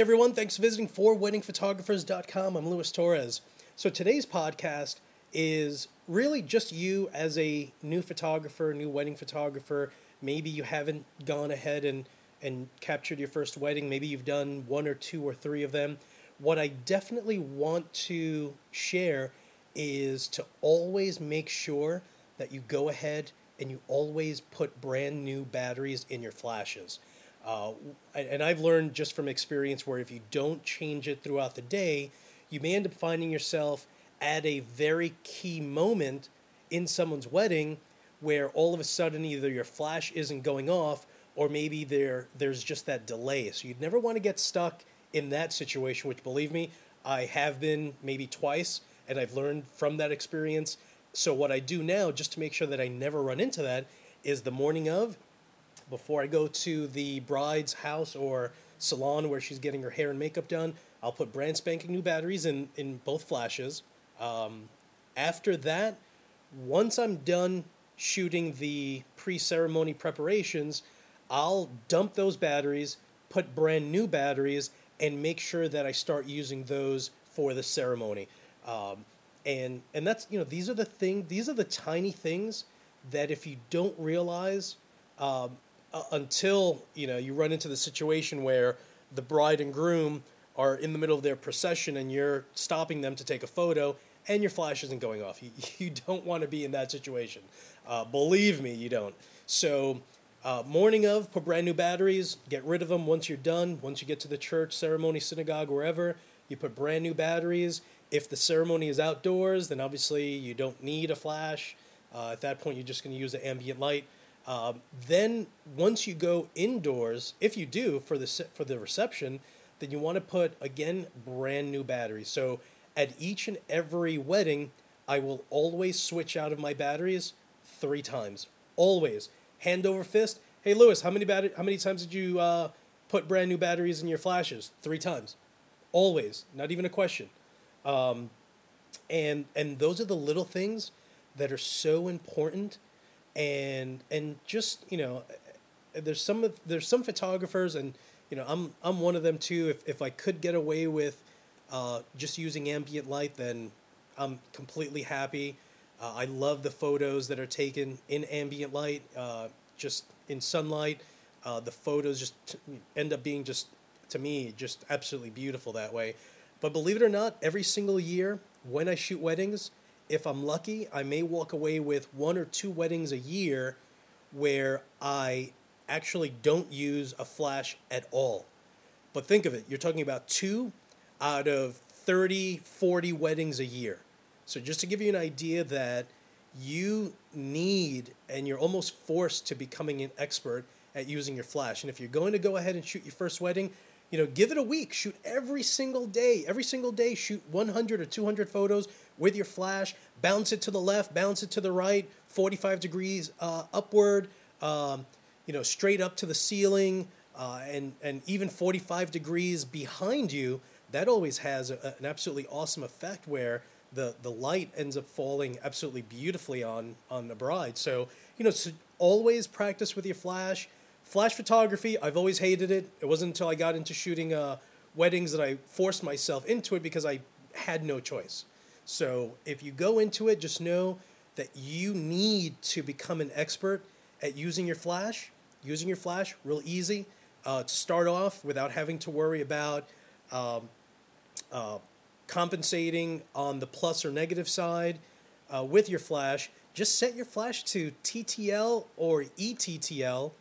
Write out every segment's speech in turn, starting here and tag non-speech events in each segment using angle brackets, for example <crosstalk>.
Everyone, thanks for visiting forweddingphotographers.com. I'm Luis Torres. So today's podcast is really just you as a new photographer, new wedding photographer. Maybe you haven't gone ahead and, and captured your first wedding. Maybe you've done one or two or three of them. What I definitely want to share is to always make sure that you go ahead and you always put brand new batteries in your flashes. Uh, and I've learned just from experience where if you don't change it throughout the day, you may end up finding yourself at a very key moment in someone's wedding where all of a sudden either your flash isn't going off or maybe there there's just that delay. So you'd never want to get stuck in that situation, which believe me, I have been maybe twice and I've learned from that experience. So what I do now just to make sure that I never run into that is the morning of before I go to the bride's house or salon where she's getting her hair and makeup done, I'll put brand spanking new batteries in, in both flashes. Um, after that, once I'm done shooting the pre ceremony preparations, I'll dump those batteries, put brand new batteries, and make sure that I start using those for the ceremony. Um, and and that's you know these are the thing these are the tiny things that if you don't realize um, uh, until you know you run into the situation where the bride and groom are in the middle of their procession and you're stopping them to take a photo and your flash isn't going off. <laughs> You, you don't want to be in that situation. Uh, believe me, you don't. So, uh, morning of, put brand new batteries, get rid of them once you're done. Once you get to the church, ceremony, synagogue, wherever, you put brand new batteries. If the ceremony is outdoors, then obviously you don't need a flash. Uh, at that point, you're just going to use the ambient light. Um, then once you go indoors, if you do for the for the reception, then you want to put again brand new batteries. So at each and every wedding, I will always switch out of my batteries three times. Always hand over fist. Hey Lewis, how many batter- How many times did you uh, put brand new batteries in your flashes? Three times. Always, not even a question. Um, and and those are the little things that are so important and and just you know there's some there's some photographers and you know I'm I'm one of them too. If if I could get away with uh, just using ambient light then I'm completely happy. Uh, I love the photos that are taken in ambient light uh, just in sunlight. Uh, the photos just t- end up being just to me just absolutely beautiful that way. But believe it or not every single year when I shoot weddings if I'm lucky, I may walk away with one or two weddings a year where I actually don't use a flash at all. But think of it, you're talking about two out of 30, 40 weddings a year. So just to give you an idea that you need and you're almost forced to becoming an expert at using your flash. And if you're going to go ahead and shoot your first wedding, you know, give it a week. Shoot every single day. Every single day, shoot 100 or 200 photos with your flash. Bounce it to the left, bounce it to the right, 45 degrees uh, upward, um, you know, straight up to the ceiling, uh, and, and even 45 degrees behind you. That always has a, an absolutely awesome effect where the, the light ends up falling absolutely beautifully on, on the bride. So, you know, so always practice with your flash Flash photography, I've always hated it. It wasn't until I got into shooting uh, weddings that I forced myself into it because I had no choice. So if you go into it, just know that you need to become an expert at using your flash. Using your flash, real easy uh, to start off without having to worry about um, uh, compensating on the plus or negative side uh, with your flash. Just set your flash to TTL or ETTL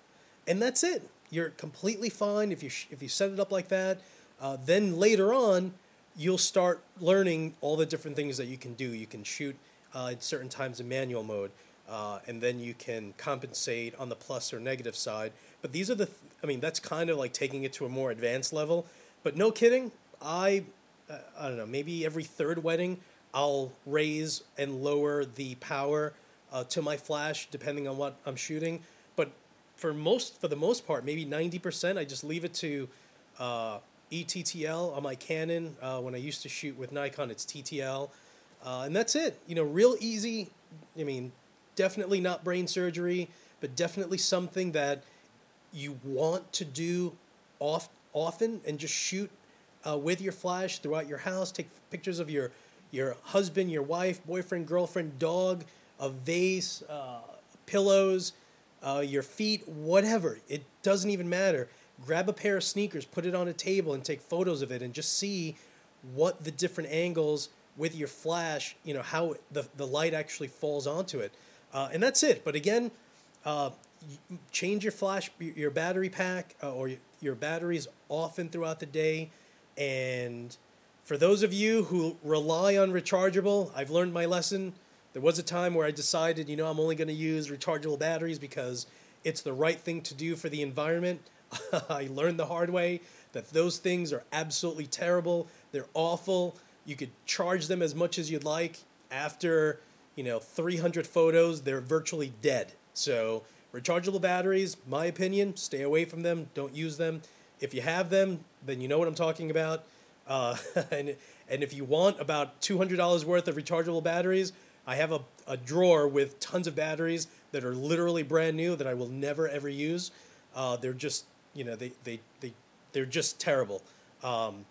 and that's it. You're completely fine if you sh- if you set it up like that. Uh, then later on, you'll start learning all the different things that you can do. You can shoot uh, at certain times in manual mode, uh, and then you can compensate on the plus or negative side. But these are the, th- I mean, that's kind of like taking it to a more advanced level. But no kidding, I, uh, I don't know, maybe every third wedding, I'll raise and lower the power uh, to my flash depending on what I'm shooting But for most for the most part, maybe ninety percent, I just leave it to uh, ETTL on my Canon. Uh, when I used to shoot with Nikon, it's TTL, uh, and that's it. You know, real easy. I mean, definitely not brain surgery, but definitely something that you want to do off often and just shoot uh, with your flash throughout your house. Take pictures of your your husband, your wife, boyfriend, girlfriend, dog, a vase, uh, pillows, uh, your feet, whatever. It doesn't even matter. Grab a pair of sneakers, put it on a table, and take photos of it, and just see what the different angles with your flash, you know, how the, the light actually falls onto it. Uh, and that's it. But again, uh, change your flash, your battery pack, uh, or your batteries often throughout the day. And for those of you who rely on rechargeable, I've learned my lesson. There was a time where I decided, you know, I'm only going to use rechargeable batteries because it's the right thing to do for the environment. <laughs> I learned the hard way that those things are absolutely terrible. They're awful. You could charge them as much as you'd like. After, you know, 300 photos, they're virtually dead. So, rechargeable batteries, my opinion, stay away from them. Don't use them. If you have them, then you know what I'm talking about. Uh, <laughs> and, and if you want about $200 worth of rechargeable batteries, I have a, a drawer with tons of batteries that are literally brand new that I will never ever use. Uh, they're just, you know, they, they, they, they're just terrible. Um,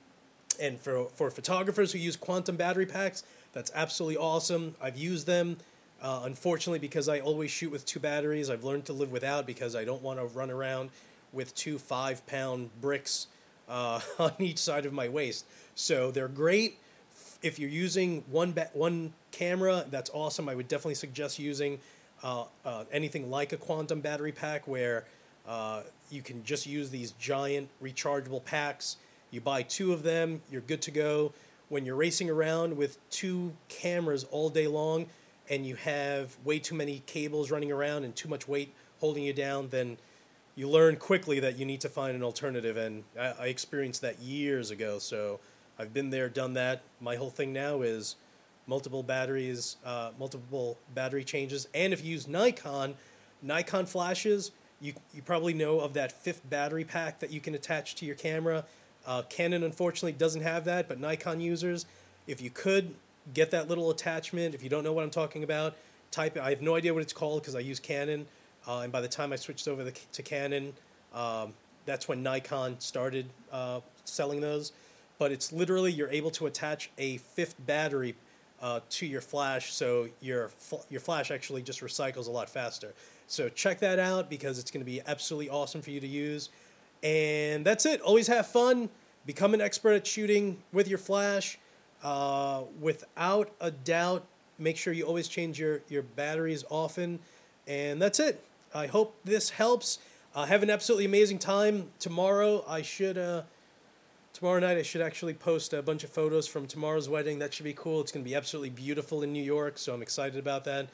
and for, for photographers who use quantum battery packs, that's absolutely awesome. I've used them. Uh, unfortunately, because I always shoot with two batteries, I've learned to live without because I don't want to run around with two five pound bricks uh, <laughs> on each side of my waist. So they're great. If you're using one ba- one camera, that's awesome. I would definitely suggest using uh, uh anything like a quantum battery pack where uh, you can just use these giant rechargeable packs. You buy two of them, you're good to go. When you're racing around with two cameras all day long and you have way too many cables running around and too much weight holding you down, then you learn quickly that you need to find an alternative. And I, I experienced that years ago. So I've been there, done that. My whole thing now is multiple batteries, uh, multiple battery changes. And if you use Nikon, Nikon flashes, you, you probably know of that fifth battery pack that you can attach to your camera. Uh, Canon, unfortunately, doesn't have that, but Nikon users, if you could get that little attachment, if you don't know what I'm talking about, type it. I have no idea what it's called because I use Canon. Uh, and by the time I switched over the, to Canon, um, that's when Nikon started uh, selling those. But it's literally you're able to attach a fifth battery uh, to your flash, so your your flash actually just recycles a lot faster. So check that out because it's going to be absolutely awesome for you to use. And that's it. Always have fun. Become an expert at shooting with your flash. Uh, without a doubt, make sure you always change your, your batteries often. And that's it. I hope this helps. Uh, have an absolutely amazing time. Tomorrow, I should. Uh, tomorrow night, I should actually post a bunch of photos from tomorrow's wedding. That should be cool. It's going to be absolutely beautiful in New York, so I'm excited about that.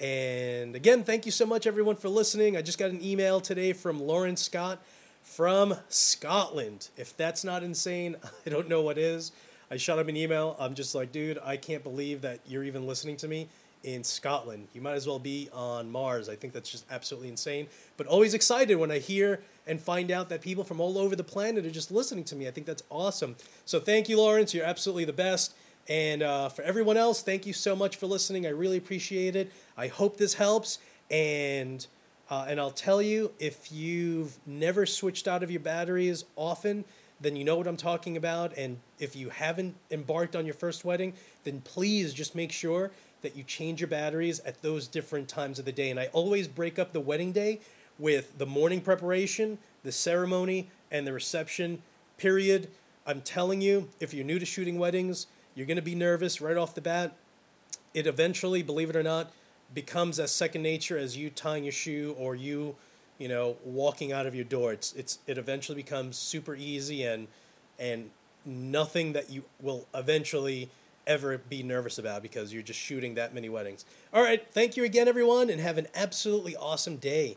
And again, thank you so much, everyone, for listening. I just got an email today from Lawrence Scott from Scotland. If that's not insane, <laughs> I don't know what is. I shot him an email. I'm just like, dude, I can't believe that you're even listening to me in Scotland. You might as well be on Mars. I think that's just absolutely insane. But always excited when I hear and find out that people from all over the planet are just listening to me. I think that's awesome. So thank you, Lawrence. You're absolutely the best. And uh, for everyone else, thank you so much for listening. I really appreciate it. I hope this helps. And uh, and I'll tell you, if you've never switched out of your batteries often, then you know what I'm talking about. And if you haven't embarked on your first wedding, then please just make sure that you change your batteries at those different times of the day. And I always break up the wedding day with the morning preparation, the ceremony, and the reception. Period. I'm telling you, if you're new to shooting weddings, you're going to be nervous right off the bat. It eventually, believe it or not, becomes as second nature as you tying your shoe or you, you know, walking out of your door. It's it's it eventually becomes super easy and and nothing that you will eventually ever be nervous about because you're just shooting that many weddings. All right, thank you again everyone and have an absolutely awesome day.